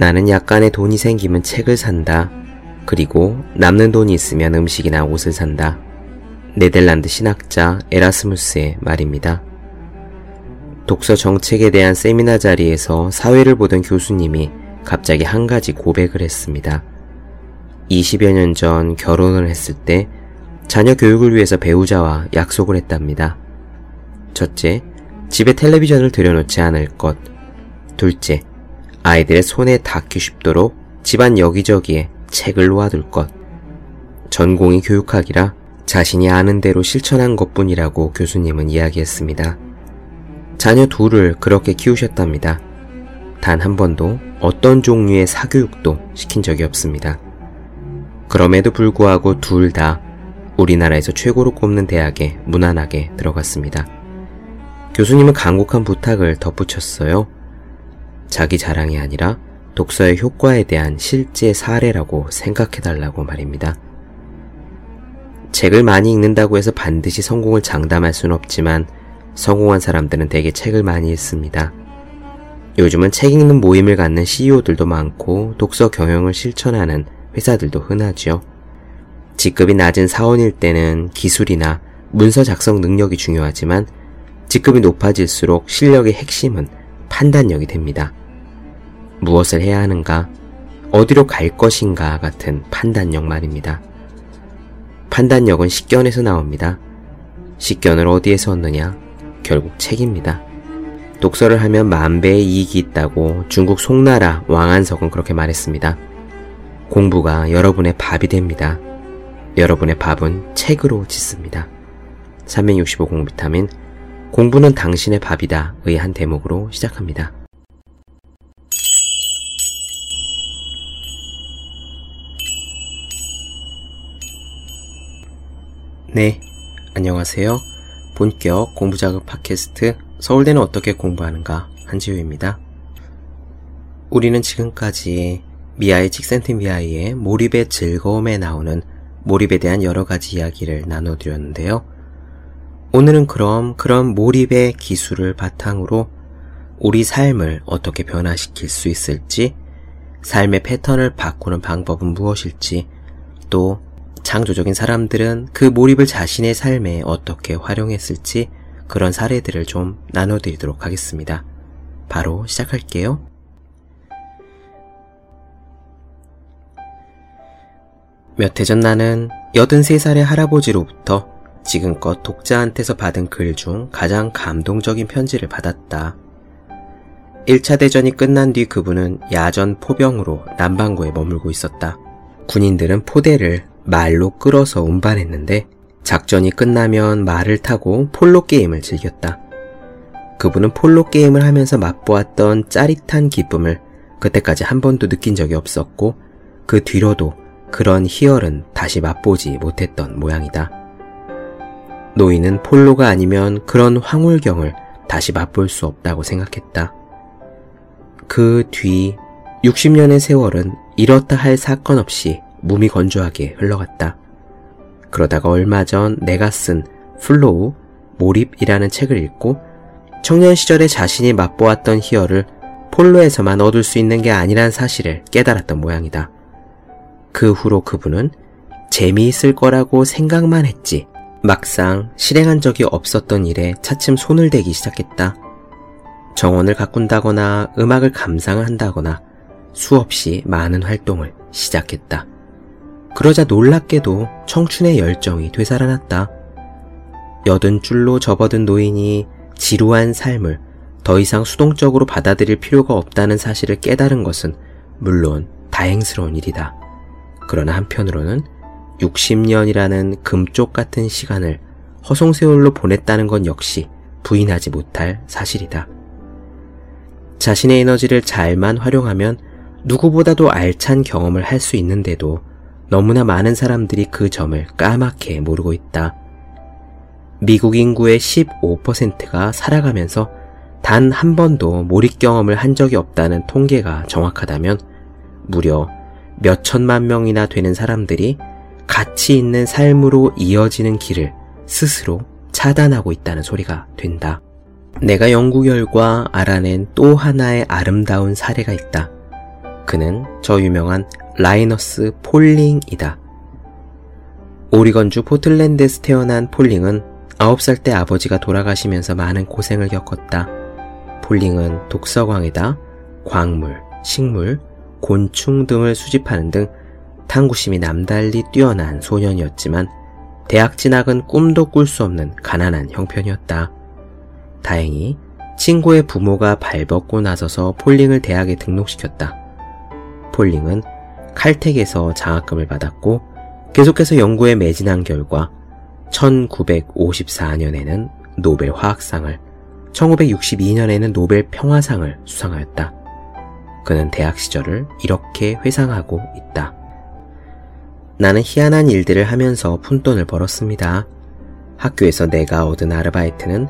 나는 약간의 돈이 생기면 책을 산다. 그리고 남는 돈이 있으면 음식이나 옷을 산다. 네덜란드 신학자 에라스무스의 말입니다. 독서 정책에 대한 세미나 자리에서 사회를 보던 교수님이 갑자기 한 가지 고백을 했습니다. 20여 년 전 결혼을 했을 때 자녀 교육을 위해서 배우자와 약속을 했답니다. 첫째, 집에 텔레비전을 들여놓지 않을 것. 둘째, 아이들의 손에 닿기 쉽도록 집안 여기저기에 책을 놓아둘 것. 전공이 교육학이라 자신이 아는 대로 실천한 것 뿐이라고 교수님은 이야기했습니다. 자녀 둘을 그렇게 키우셨답니다. 단 한 번도 어떤 종류의 사교육도 시킨 적이 없습니다. 그럼에도 불구하고 둘 다 우리나라에서 최고로 꼽는 대학에 무난하게 들어갔습니다. 교수님은 간곡한 부탁을 덧붙였어요. 자기 자랑이 아니라 독서의 효과에 대한 실제 사례라고 생각해달라고 말입니다. 책을 많이 읽는다고 해서 반드시 성공을 장담할 수는 없지만 성공한 사람들은 대개 책을 많이 읽습니다. 요즘은 책 읽는 모임을 갖는 CEO들도 많고 독서 경영을 실천하는 회사들도 흔하죠. 직급이 낮은 사원일 때는 기술이나 문서 작성 능력이 중요하지만 직급이 높아질수록 실력의 핵심은 판단력이 됩니다. 무엇을 해야 하는가, 어디로 갈 것인가 같은 판단력 말입니다. 판단력은 식견에서 나옵니다. 식견을 어디에서 얻느냐? 결국 책입니다. 독서를 하면 만배의 이익이 있다고 중국 송나라 왕안석은 그렇게 말했습니다. 공부가 여러분의 밥이 됩니다. 여러분의 밥은 책으로 짓습니다. 365 공비타민 공부는 당신의 밥이다 의 한 대목으로 시작합니다. 네, 안녕하세요. 본격 공부자극 팟캐스트 서울대는 어떻게 공부하는가 한지우입니다. 우리는 지금까지 미아이 칙센트 미아이의 몰입의 즐거움에 나오는 몰입에 대한 여러 가지 이야기를 나눠드렸는데요. 오늘은 그럼 그런 몰입의 기술을 바탕으로 우리 삶을 어떻게 변화시킬 수 있을지, 삶의 패턴을 바꾸는 방법은 무엇일지, 또 창조적인 사람들은 그 몰입을 자신의 삶에 어떻게 활용했을지 그런 사례들을 좀 나눠드리도록 하겠습니다. 바로 시작할게요. 몇 해 전 나는 83살의 할아버지로부터 지금껏 독자한테서 받은 글 중 가장 감동적인 편지를 받았다. 1차 대전이 끝난 뒤 그분은 야전 포병으로 남반구에 머물고 있었다. 군인들은 포대를 말로 끌어서 운반했는데 작전이 끝나면 말을 타고 폴로 게임을 즐겼다. 그분은 폴로 게임을 하면서 맛보았던 짜릿한 기쁨을 그때까지 한 번도 느낀 적이 없었고 그 뒤로도 그런 희열은 다시 맛보지 못했던 모양이다. 노인은 폴로가 아니면 그런 황홀경을 다시 맛볼 수 없다고 생각했다. 그 뒤 60년의 세월은 이렇다 할 사건 없이 무미건조하게 흘러갔다. 그러다가 얼마 전 내가 쓴 Flow, 몰입이라는 책을 읽고 청년 시절에 자신이 맛보았던 희열을 폴로에서만 얻을 수 있는 게 아니란 사실을 깨달았던 모양이다. 그 후로 그분은 재미있을 거라고 생각만 했지 막상 실행한 적이 없었던 일에 차츰 손을 대기 시작했다. 정원을 가꾼다거나 음악을 감상한다거나 수없이 많은 활동을 시작했다. 그러자 놀랍게도 청춘의 열정이 되살아났다. 여든 줄로 접어든 노인이 지루한 삶을 더 이상 수동적으로 받아들일 필요가 없다는 사실을 깨달은 것은 물론 다행스러운 일이다. 그러나 한편으로는 60년이라는 금쪽 같은 시간을 허송세월로 보냈다는 건 역시 부인하지 못할 사실이다. 자신의 에너지를 잘만 활용하면 누구보다도 알찬 경험을 할 수 있는데도 너무나 많은 사람들이 그 점을 까맣게 모르고 있다. 미국 인구의 15%가 살아가면서 단 한 번도 몰입 경험을 한 적이 없다는 통계가 정확하다면 무려 몇 천만 명이나 되는 사람들이 가치 있는 삶으로 이어지는 길을 스스로 차단하고 있다는 소리가 된다. 내가 연구 결과 알아낸 또 하나의 아름다운 사례가 있다. 그는 저 유명한 라이너스 폴링이다. 오리건주 포틀랜드에서 태어난 폴링은 9살 때 아버지가 돌아가시면서 많은 고생을 겪었다. 폴링은 독서광에다 광물, 식물, 곤충 등을 수집하는 등 탐구심이 남달리 뛰어난 소년이었지만 대학 진학은 꿈도 꿀 수 없는 가난한 형편이었다. 다행히 친구의 부모가 발벗고 나서서 폴링을 대학에 등록시켰다. 폴링은 칼텍에서 장학금을 받았고 계속해서 연구에 매진한 결과 1954년에는 노벨 화학상을, 1962년에는 노벨 평화상을 수상하였다. 그는 대학 시절을 이렇게 회상하고 있다. 나는 희한한 일들을 하면서 푼돈을 벌었습니다. 학교에서 내가 얻은 아르바이트는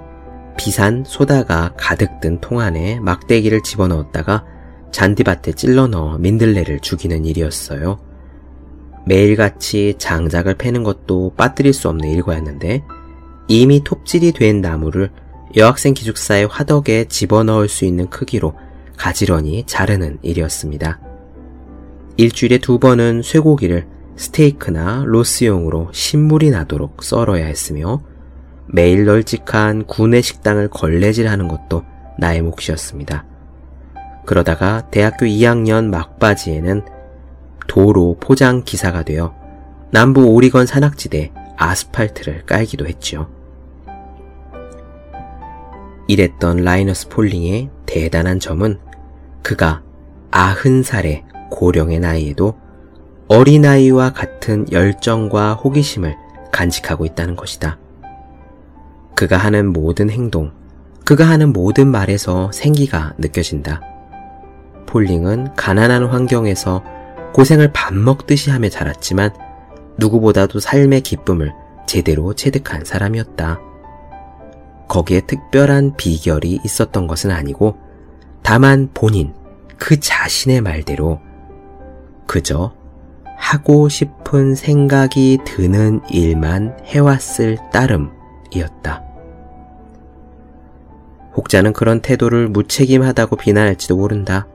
비산 소다가 가득 든 통 안에 막대기를 집어넣었다가 잔디밭에 찔러 넣어 민들레를 죽이는 일이었어요. 매일같이 장작을 패는 것도 빠뜨릴 수 없는 일과였는데 이미 톱질이 된 나무를 여학생 기숙사의 화덕에 집어넣을 수 있는 크기로 가지런히 자르는 일이었습니다. 일주일에 두 번은 쇠고기를 스테이크나 로스용으로 신물이 나도록 썰어야 했으며 매일 널찍한 구내 식당을 걸레질하는 것도 나의 몫이었습니다. 그러다가 대학교 2학년 막바지에는 도로 포장 기사가 되어 남부 오리건 산악지대 아스팔트를 깔기도 했지요. 이랬던 라이너스 폴링의 대단한 점은 그가 아흔 살의 고령의 나이에도 어린아이와 같은 열정과 호기심을 간직하고 있다는 것이다. 그가 하는 모든 행동, 그가 하는 모든 말에서 생기가 느껴진다. 폴링은 가난한 환경에서 고생을 밥 먹듯이 하며 자랐지만 누구보다도 삶의 기쁨을 제대로 체득한 사람이었다. 거기에 특별한 비결이 있었던 것은 아니고 다만 본인 그 자신의 말대로 그저 하고 싶은 생각이 드는 일만 해왔을 따름이었다. 혹자는 그런 태도를 무책임하다고 비난할지도 모른다.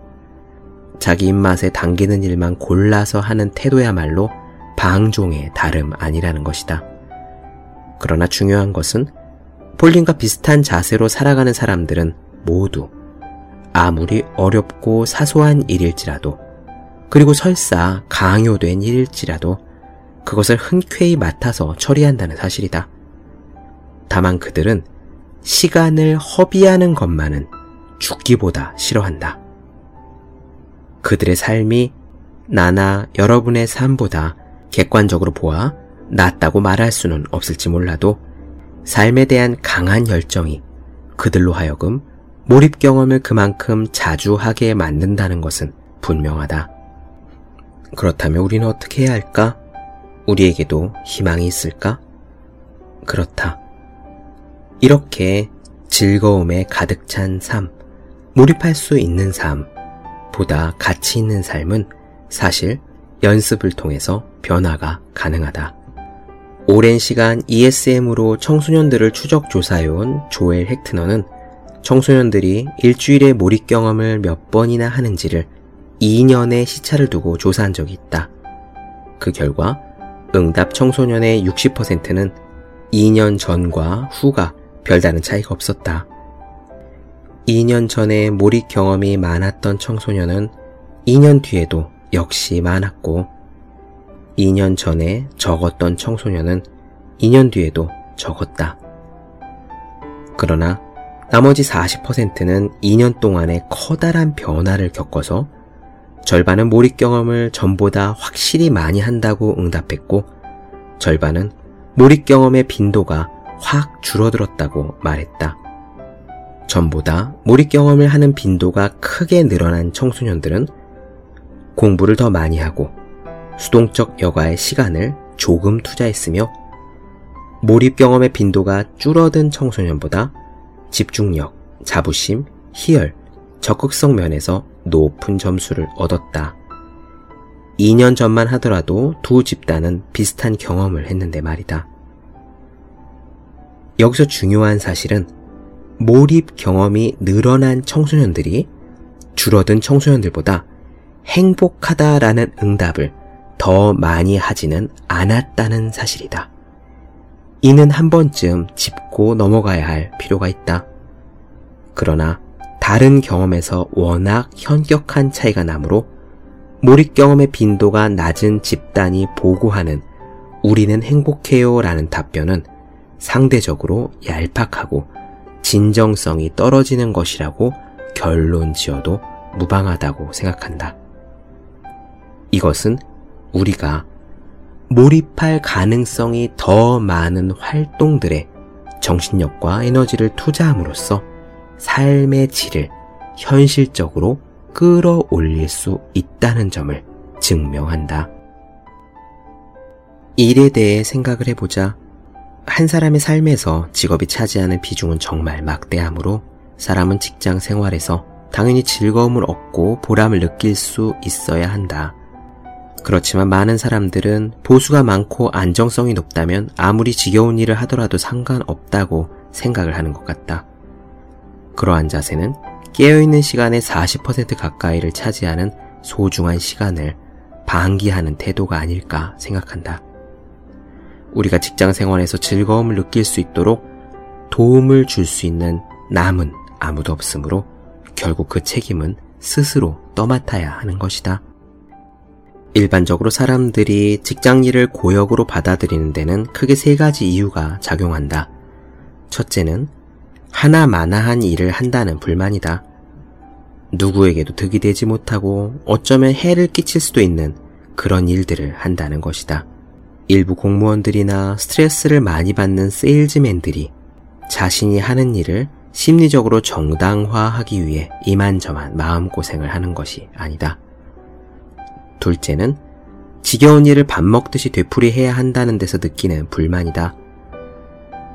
자기 입맛에 당기는 일만 골라서 하는 태도야말로 방종의 다름 아니라는 것이다. 그러나 중요한 것은 폴린과 비슷한 자세로 살아가는 사람들은 모두 아무리 어렵고 사소한 일일지라도 그리고 설사 강요된 일일지라도 그것을 흔쾌히 맡아서 처리한다는 사실이다. 다만 그들은 시간을 허비하는 것만은 죽기보다 싫어한다. 그들의 삶이 나나 여러분의 삶보다 객관적으로 보아 낫다고 말할 수는 없을지 몰라도 삶에 대한 강한 열정이 그들로 하여금 몰입 경험을 그만큼 자주 하게 만든다는 것은 분명하다. 그렇다면 우리는 어떻게 해야 할까? 우리에게도 희망이 있을까? 그렇다. 이렇게 즐거움에 가득 찬 삶, 몰입할 수 있는 삶, 보다 가치 있는 삶은 사실 연습을 통해서 변화가 가능하다. 오랜 시간 ESM으로 청소년들을 추적 조사해온 조엘 헥트너는 청소년들이 일주일의 몰입 경험을 몇 번이나 하는지를 2년의 시차를 두고 조사한 적이 있다. 그 결과 응답 청소년의 60%는 2년 전과 후가 별다른 차이가 없었다. 2년 전에 몰입 경험이 많았던 청소년은 2년 뒤에도 역시 많았고 2년 전에 적었던 청소년은 2년 뒤에도 적었다. 그러나 나머지 40%는 2년 동안에 커다란 변화를 겪어서 절반은 몰입 경험을 전보다 확실히 많이 한다고 응답했고 절반은 몰입 경험의 빈도가 확 줄어들었다고 말했다. 전보다 몰입 경험을 하는 빈도가 크게 늘어난 청소년들은 공부를 더 많이 하고 수동적 여가의 시간을 조금 투자했으며 몰입 경험의 빈도가 줄어든 청소년보다 집중력, 자부심, 희열, 적극성 면에서 높은 점수를 얻었다. 2년 전만 하더라도 두 집단은 비슷한 경험을 했는데 말이다. 여기서 중요한 사실은 몰입 경험이 늘어난 청소년들이 줄어든 청소년들보다 행복하다라는 응답을 더 많이 하지는 않았다는 사실이다. 이는 한 번쯤 짚고 넘어가야 할 필요가 있다. 그러나 다른 경험에서 워낙 현격한 차이가 나므로 몰입 경험의 빈도가 낮은 집단이 보고하는 우리는 행복해요 라는 답변은 상대적으로 얄팍하고 진정성이 떨어지는 것이라고 결론 지어도 무방하다고 생각한다. 이것은 우리가 몰입할 가능성이 더 많은 활동들에 정신력과 에너지를 투자함으로써 삶의 질을 현실적으로 끌어올릴 수 있다는 점을 증명한다. 일에 대해 생각을 해보자 한 사람의 삶에서 직업이 차지하는 비중은 정말 막대하므로 사람은 직장 생활에서 당연히 즐거움을 얻고 보람을 느낄 수 있어야 한다. 그렇지만 많은 사람들은 보수가 많고 안정성이 높다면 아무리 지겨운 일을 하더라도 상관없다고 생각을 하는 것 같다. 그러한 자세는 깨어있는 시간의 40% 가까이를 차지하는 소중한 시간을 방기하는 태도가 아닐까 생각한다. 우리가 직장 생활에서 즐거움을 느낄 수 있도록 도움을 줄 수 있는 남은 아무도 없으므로 결국 그 책임은 스스로 떠맡아야 하는 것이다. 일반적으로 사람들이 직장 일을 고역으로 받아들이는 데는 크게 세 가지 이유가 작용한다. 첫째는 하나마나한 일을 한다는 불만이다. 누구에게도 득이 되지 못하고 어쩌면 해를 끼칠 수도 있는 그런 일들을 한다는 것이다. 일부 공무원들이나 스트레스를 많이 받는 세일즈맨들이 자신이 하는 일을 심리적으로 정당화하기 위해 이만저만 마음고생을 하는 것이 아니다. 둘째는 지겨운 일을 밥 먹듯이 되풀이해야 한다는 데서 느끼는 불만이다.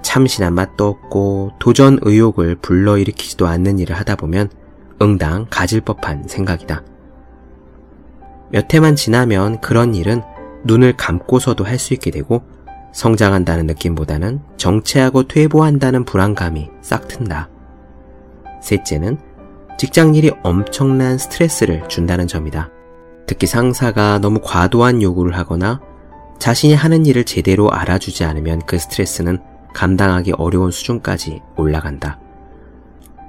참신한 맛도 없고 도전 의욕을 불러일으키지도 않는 일을 하다 보면 응당 가질 법한 생각이다. 몇 해만 지나면 그런 일은 눈을 감고서도 할 수 있게 되고 성장한다는 느낌보다는 정체하고 퇴보한다는 불안감이 싹 튼다. 셋째는 직장 일이 엄청난 스트레스를 준다는 점이다. 특히 상사가 너무 과도한 요구를 하거나 자신이 하는 일을 제대로 알아주지 않으면 그 스트레스는 감당하기 어려운 수준까지 올라간다.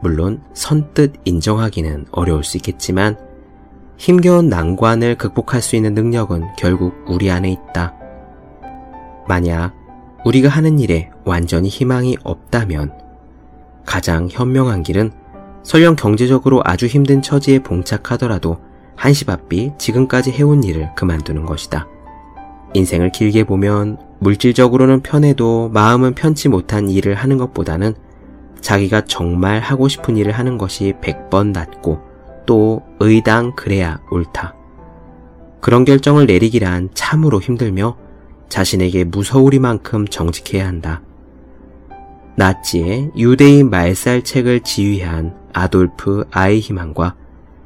물론 선뜻 인정하기는 어려울 수 있겠지만 힘겨운 난관을 극복할 수 있는 능력은 결국 우리 안에 있다. 만약 우리가 하는 일에 완전히 희망이 없다면 가장 현명한 길은 설령 경제적으로 아주 힘든 처지에 봉착하더라도 한시바삐 지금까지 해온 일을 그만두는 것이다. 인생을 길게 보면 물질적으로는 편해도 마음은 편치 못한 일을 하는 것보다는 자기가 정말 하고 싶은 일을 하는 것이 100번 낫고 또 의당 그래야 옳다. 그런 결정을 내리기란 참으로 힘들며 자신에게 무서우리만큼 정직해야 한다. 나치의 유대인 말살책을 지휘한 아돌프 아이히만과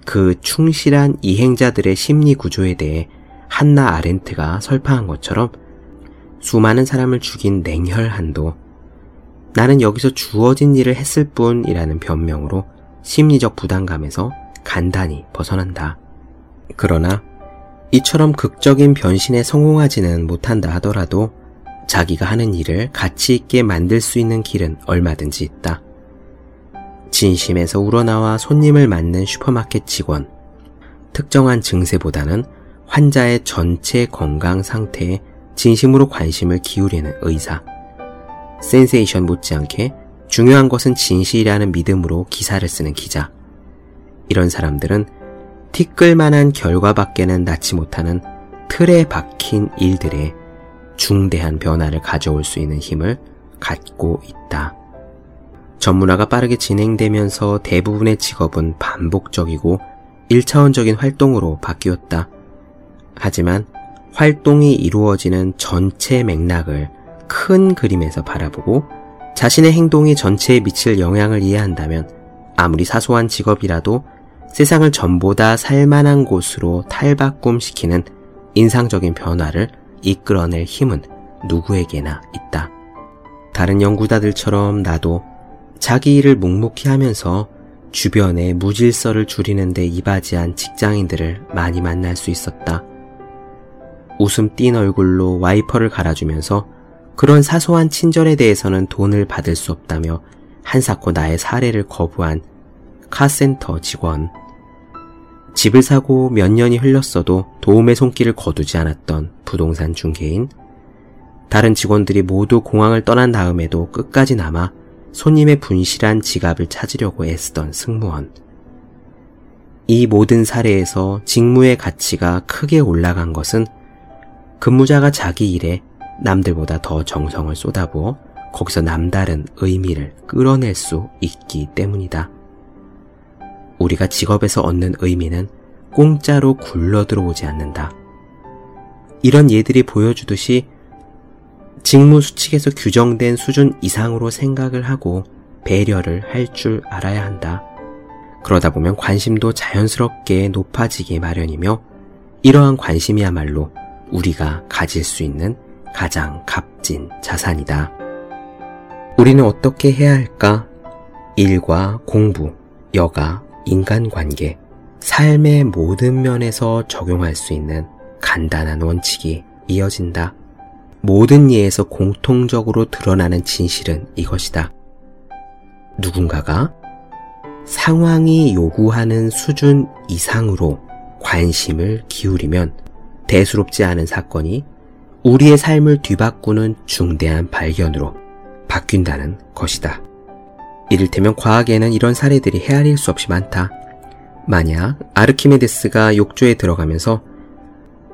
그 충실한 이행자들의 심리 구조에 대해 한나 아렌트가 설파한 것처럼 수많은 사람을 죽인 냉혈한도 나는 여기서 주어진 일을 했을 뿐이라는 변명으로 심리적 부담감에서 간단히 벗어난다. 그러나 이처럼 극적인 변신에 성공하지는 못한다 하더라도 자기가 하는 일을 가치 있게 만들 수 있는 길은 얼마든지 있다. 진심에서 우러나와 손님을 맞는 슈퍼마켓 직원, 특정한 증세보다는 환자의 전체 건강 상태에 진심으로 관심을 기울이는 의사, 센세이션 못지않게 중요한 것은 진실이라는 믿음으로 기사를 쓰는 기자, 이런 사람들은 티끌만한 결과밖에는 낳지 못하는 틀에 박힌 일들에 중대한 변화를 가져올 수 있는 힘을 갖고 있다. 전문화가 빠르게 진행되면서 대부분의 직업은 반복적이고 1차원적인 활동으로 바뀌었다. 하지만 활동이 이루어지는 전체 맥락을 큰 그림에서 바라보고 자신의 행동이 전체에 미칠 영향을 이해한다면 아무리 사소한 직업이라도 세상을 전보다 살만한 곳으로 탈바꿈시키는 인상적인 변화를 이끌어낼 힘은 누구에게나 있다. 다른 연구자들처럼 나도 자기 일을 묵묵히 하면서 주변의 무질서를 줄이는데 이바지한 직장인들을 많이 만날 수 있었다. 웃음 띤 얼굴로 와이퍼를 갈아주면서 그런 사소한 친절에 대해서는 돈을 받을 수 없다며 한사코 나의 사례를 거부한 카센터 직원. 집을 사고 몇 년이 흘렀어도 도움의 손길을 거두지 않았던 부동산 중개인. 다른 직원들이 모두 공항을 떠난 다음에도 끝까지 남아 손님의 분실한 지갑을 찾으려고 애쓰던 승무원. 이 모든 사례에서 직무의 가치가 크게 올라간 것은 근무자가 자기 일에 남들보다 더 정성을 쏟아부어 거기서 남다른 의미를 끌어낼 수 있기 때문이다. 우리가 직업에서 얻는 의미는 공짜로 굴러 들어오지 않는다. 이런 예들이 보여주듯이 직무 수칙에서 규정된 수준 이상으로 생각을 하고 배려를 할 줄 알아야 한다. 그러다 보면 관심도 자연스럽게 높아지기 마련이며 이러한 관심이야말로 우리가 가질 수 있는 가장 값진 자산이다. 우리는 어떻게 해야 할까? 일과 공부, 여가, 인간관계, 삶의 모든 면에서 적용할 수 있는 간단한 원칙이 이어진다. 모든 예에서 공통적으로 드러나는 진실은 이것이다. 누군가가 상황이 요구하는 수준 이상으로 관심을 기울이면 대수롭지 않은 사건이 우리의 삶을 뒤바꾸는 중대한 발견으로 바뀐다는 것이다. 이를테면 과학에는 이런 사례들이 헤아릴 수 없이 많다. 만약 아르키메데스가 욕조에 들어가면서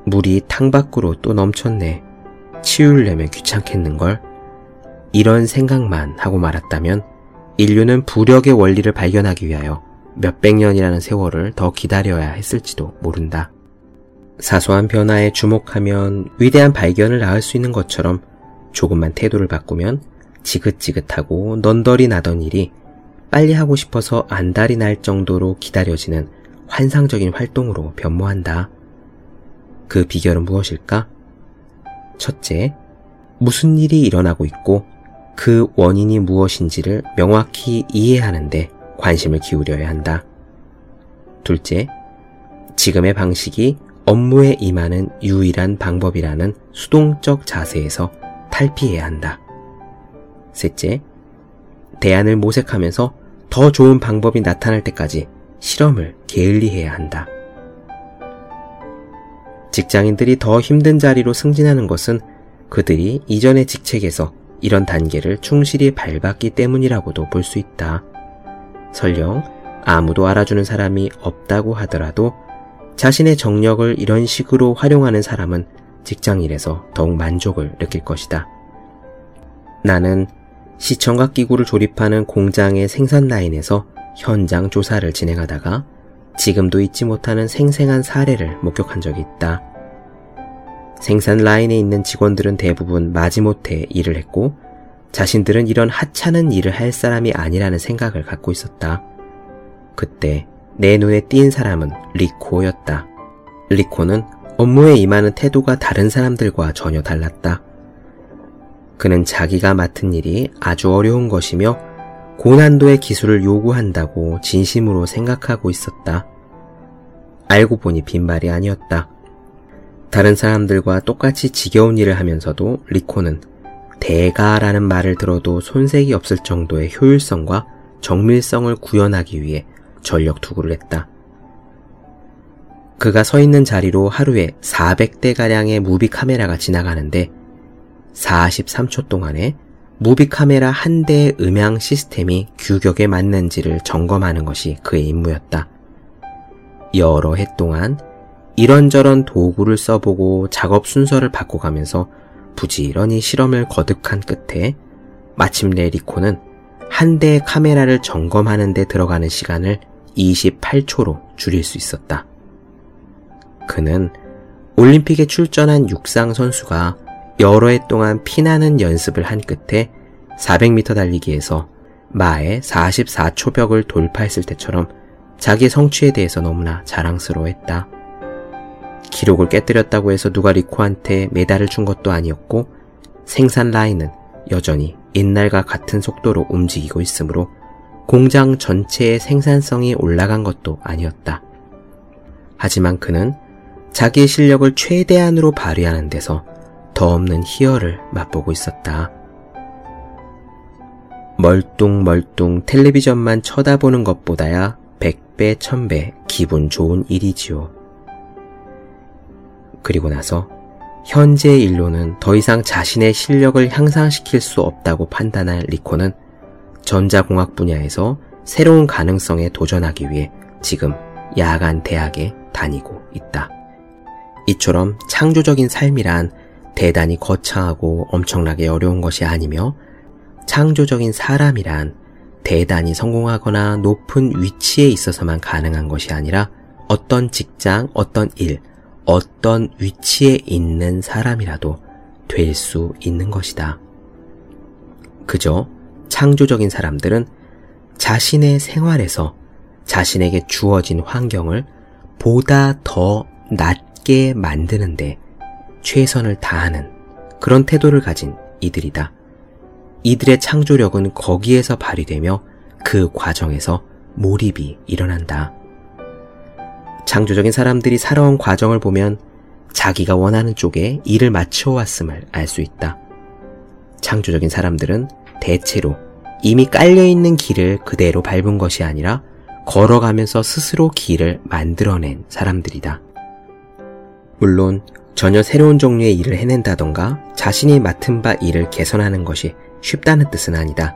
물이 탕 밖으로 또 넘쳤네. 치우려면 귀찮겠는걸? 이런 생각만 하고 말았다면 인류는 부력의 원리를 발견하기 위하여 몇백 년이라는 세월을 더 기다려야 했을지도 모른다. 사소한 변화에 주목하면 위대한 발견을 낳을 수 있는 것처럼 조금만 태도를 바꾸면 지긋지긋하고 넌덜이 나던 일이 빨리 하고 싶어서 안달이 날 정도로 기다려지는 환상적인 활동으로 변모한다. 그 비결은 무엇일까? 첫째, 무슨 일이 일어나고 있고 그 원인이 무엇인지를 명확히 이해하는데 관심을 기울여야 한다. 둘째, 지금의 방식이 업무에 임하는 유일한 방법이라는 수동적 자세에서 탈피해야 한다. 셋째, 대안을 모색하면서 더 좋은 방법이 나타날 때까지 실험을 게을리해야 한다. 직장인들이 더 힘든 자리로 승진하는 것은 그들이 이전의 직책에서 이런 단계를 충실히 밟았기 때문이라고도 볼 수 있다. 설령 아무도 알아주는 사람이 없다고 하더라도 자신의 정력을 이런 식으로 활용하는 사람은 직장일에서 더욱 만족을 느낄 것이다. 나는 시청각 기구를 조립하는 공장의 생산 라인에서 현장 조사를 진행하다가 지금도 잊지 못하는 생생한 사례를 목격한 적이 있다. 생산 라인에 있는 직원들은 대부분 마지못해 일을 했고 자신들은 이런 하찮은 일을 할 사람이 아니라는 생각을 갖고 있었다. 그때 내 눈에 띈 사람은 리코였다. 리코는 업무에 임하는 태도가 다른 사람들과 전혀 달랐다. 그는 자기가 맡은 일이 아주 어려운 것이며 고난도의 기술을 요구한다고 진심으로 생각하고 있었다. 알고 보니 빈말이 아니었다. 다른 사람들과 똑같이 지겨운 일을 하면서도 리코는 대가라는 말을 들어도 손색이 없을 정도의 효율성과 정밀성을 구현하기 위해 전력 투구를 했다. 그가 서 있는 자리로 하루에 400대가량의 무비 카메라가 지나가는데 43초 동안에 무비 카메라 한 대의 음향 시스템이 규격에 맞는지를 점검하는 것이 그의 임무였다. 여러 해 동안 이런저런 도구를 써보고 작업 순서를 바꿔가면서 부지런히 실험을 거듭한 끝에 마침내 리코는 한 대의 카메라를 점검하는 데 들어가는 시간을 28초로 줄일 수 있었다. 그는 올림픽에 출전한 육상 선수가 여러 해 동안 피나는 연습을 한 끝에 400m 달리기에서 마의 44초 벽을 돌파했을 때처럼 자기 성취에 대해서 너무나 자랑스러워했다. 기록을 깨뜨렸다고 해서 누가 리코한테 메달을 준 것도 아니었고 생산 라인은 여전히 옛날과 같은 속도로 움직이고 있으므로 공장 전체의 생산성이 올라간 것도 아니었다. 하지만 그는 자기의 실력을 최대한으로 발휘하는 데서 더 없는 희열을 맛보고 있었다. 멀뚱멀뚱 텔레비전만 쳐다보는 것보다야 100배, 1000배 기분 좋은 일이지요. 그리고 나서 현재의 일로는 더 이상 자신의 실력을 향상시킬 수 없다고 판단한 리코는 전자공학 분야에서 새로운 가능성에 도전하기 위해 지금 야간 대학에 다니고 있다. 이처럼 창조적인 삶이란 대단히 거창하고 엄청나게 어려운 것이 아니며 창조적인 사람이란 대단히 성공하거나 높은 위치에 있어서만 가능한 것이 아니라 어떤 직장, 어떤 일, 어떤 위치에 있는 사람이라도 될 수 있는 것이다. 그저 창조적인 사람들은 자신의 생활에서 자신에게 주어진 환경을 보다 더 낮게 만드는데 최선을 다하는 그런 태도를 가진 이들이다. 이들의 창조력은 거기에서 발휘되며 그 과정에서 몰입이 일어난다. 창조적인 사람들이 살아온 과정을 보면 자기가 원하는 쪽에 일을 맞춰왔음을 알 수 있다. 창조적인 사람들은 대체로 이미 깔려있는 길을 그대로 밟은 것이 아니라 걸어가면서 스스로 길을 만들어낸 사람들이다. 물론 전혀 새로운 종류의 일을 해낸다던가 자신이 맡은 바 일을 개선하는 것이 쉽다는 뜻은 아니다.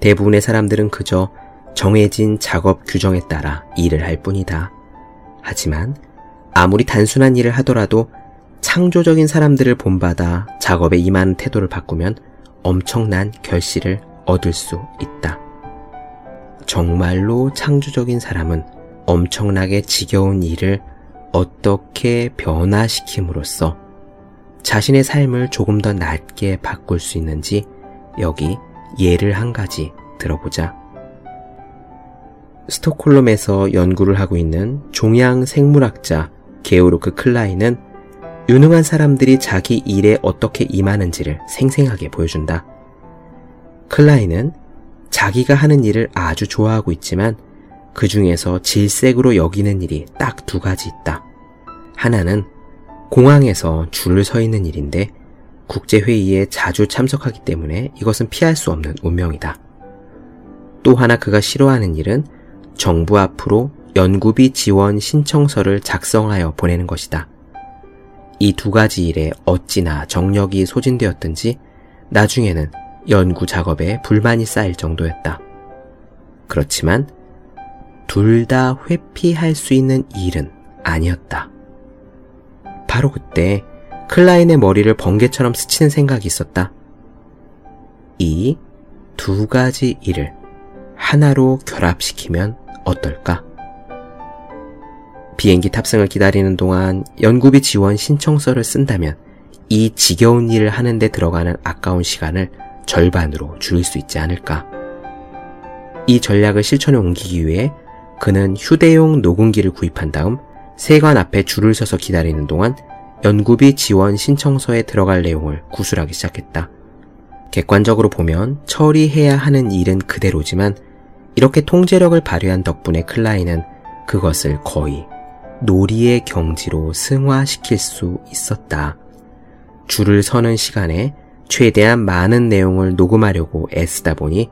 대부분의 사람들은 그저 정해진 작업 규정에 따라 일을 할 뿐이다. 하지만 아무리 단순한 일을 하더라도 창조적인 사람들을 본받아 작업에 임하는 태도를 바꾸면 엄청난 결실을 얻을 수 있다. 정말로 창조적인 사람은 엄청나게 지겨운 일을 어떻게 변화시킴으로써 자신의 삶을 조금 더 낫게 바꿀 수 있는지 여기 예를 한 가지 들어보자. 스톡홀름에서 연구를 하고 있는 종양 생물학자 게오르크 클라인은 유능한 사람들이 자기 일에 어떻게 임하는지를 생생하게 보여준다. 클라인은 자기가 하는 일을 아주 좋아하고 있지만 그 중에서 질색으로 여기는 일이 딱 두 가지 있다. 하나는 공항에서 줄을 서 있는 일인데 국제회의에 자주 참석하기 때문에 이것은 피할 수 없는 운명이다. 또 하나 그가 싫어하는 일은 정부 앞으로 연구비 지원 신청서를 작성하여 보내는 것이다. 이 두 가지 일에 어찌나 정력이 소진되었든지 나중에는 연구 작업에 불만이 쌓일 정도였다. 그렇지만 둘 다 회피할 수 있는 일은 아니었다. 바로 그때 클라인의 머리를 번개처럼 스치는 생각이 있었다. 이 두 가지 일을 하나로 결합시키면 어떨까? 비행기 탑승을 기다리는 동안 연구비 지원 신청서를 쓴다면 이 지겨운 일을 하는데 들어가는 아까운 시간을 절반으로 줄일 수 있지 않을까? 이 전략을 실천에 옮기기 위해 그는 휴대용 녹음기를 구입한 다음 세관 앞에 줄을 서서 기다리는 동안 연구비 지원 신청서에 들어갈 내용을 구술하기 시작했다. 객관적으로 보면 처리해야 하는 일은 그대로지만 이렇게 통제력을 발휘한 덕분에 클라인은 그것을 거의 놀이의 경지로 승화시킬 수 있었다. 줄을 서는 시간에 최대한 많은 내용을 녹음하려고 애쓰다 보니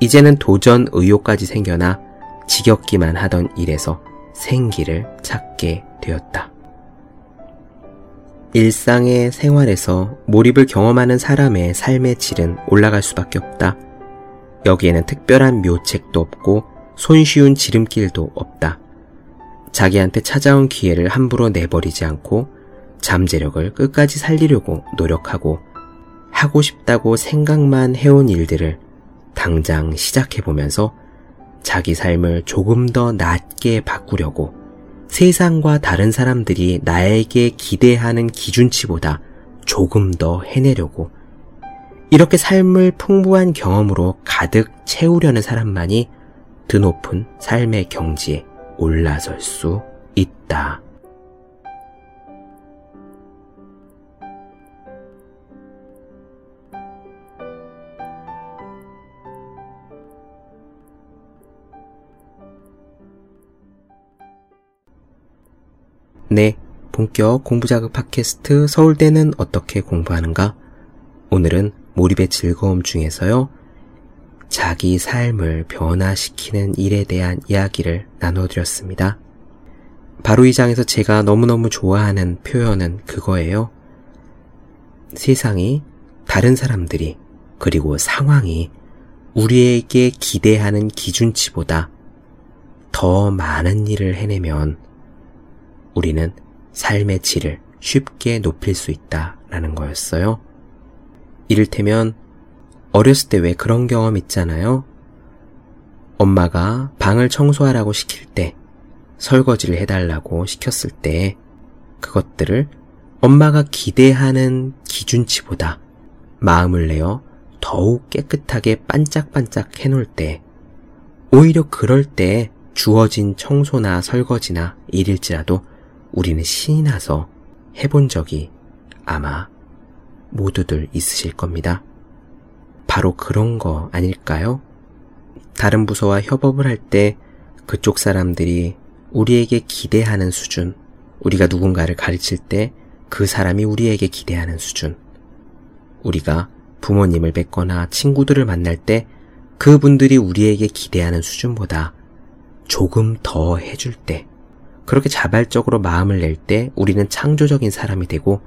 이제는 도전 의욕까지 생겨나 지겹기만 하던 일에서 생기를 찾게 되었다. 일상의 생활에서 몰입을 경험하는 사람의 삶의 질은 올라갈 수밖에 없다. 여기에는 특별한 묘책도 없고 손쉬운 지름길도 없다. 자기한테 찾아온 기회를 함부로 내버리지 않고 잠재력을 끝까지 살리려고 노력하고 하고 싶다고 생각만 해온 일들을 당장 시작해보면서 자기 삶을 조금 더 낫게 바꾸려고 세상과 다른 사람들이 나에게 기대하는 기준치보다 조금 더 해내려고 이렇게 삶을 풍부한 경험으로 가득 채우려는 사람만이 드높은 삶의 경지에 올라설 수 있다. 네, 본격 공부자극 팟캐스트 서울대는 어떻게 공부하는가? 오늘은 몰입의 즐거움 중에서요. 자기 삶을 변화시키는 일에 대한 이야기를 나눠드렸습니다. 바로 이 장에서 제가 너무너무 좋아하는 표현은 그거예요. 세상이 다른 사람들이 그리고 상황이 우리에게 기대하는 기준치보다 더 많은 일을 해내면 우리는 삶의 질을 쉽게 높일 수 있다라는 거였어요. 이를테면 어렸을 때 왜 그런 경험 있잖아요. 엄마가 방을 청소하라고 시킬 때 설거지를 해달라고 시켰을 때 그것들을 엄마가 기대하는 기준치보다 마음을 내어 더욱 깨끗하게 반짝반짝 해놓을 때 오히려 그럴 때 주어진 청소나 설거지나 일일지라도 우리는 신이 나서 해본 적이 아마 모두들 있으실 겁니다. 바로 그런 거 아닐까요? 다른 부서와 협업을 할 때 그쪽 사람들이 우리에게 기대하는 수준, 우리가 누군가를 가르칠 때 그 사람이 우리에게 기대하는 수준, 우리가 부모님을 뵙거나 친구들을 만날 때 그분들이 우리에게 기대하는 수준보다 조금 더 해줄 때, 그렇게 자발적으로 마음을 낼 때 우리는 창조적인 사람이 되고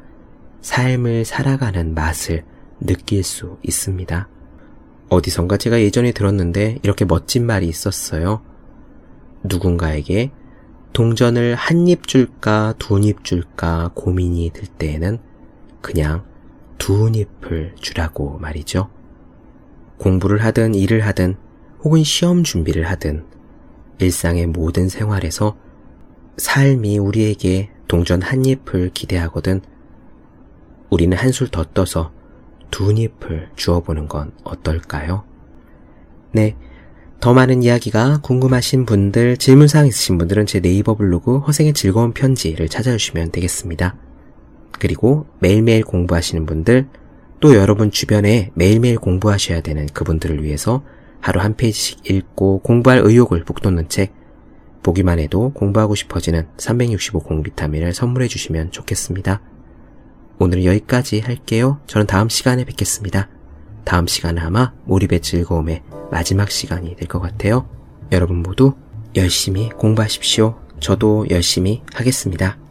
삶을 살아가는 맛을 느낄 수 있습니다. 어디선가 제가 예전에 들었는데 이렇게 멋진 말이 있었어요. 누군가에게 동전을 한 입 줄까 두 입 줄까 고민이 들 때에는 그냥 두 입을 주라고 말이죠. 공부를 하든 일을 하든 혹은 시험 준비를 하든 일상의 모든 생활에서 삶이 우리에게 동전 한 잎을 기대하거든 우리는 한술 더 떠서 두 잎을 주어보는 건 어떨까요? 네. 더 많은 이야기가 궁금하신 분들, 질문사항 있으신 분들은 제 네이버 블로그 허생의 즐거운 편지를 찾아주시면 되겠습니다. 그리고 매일매일 공부하시는 분들, 또 여러분 주변에 매일매일 공부하셔야 되는 그분들을 위해서 하루 한 페이지씩 읽고 공부할 의욕을 북돋는 책, 보기만 해도 공부하고 싶어지는 365 공비타민을 선물해 주시면 좋겠습니다. 오늘은 여기까지 할게요. 저는 다음 시간에 뵙겠습니다. 다음 시간은 아마 몰입의 즐거움의 마지막 시간이 될 것 같아요. 여러분 모두 열심히 공부하십시오. 저도 열심히 하겠습니다.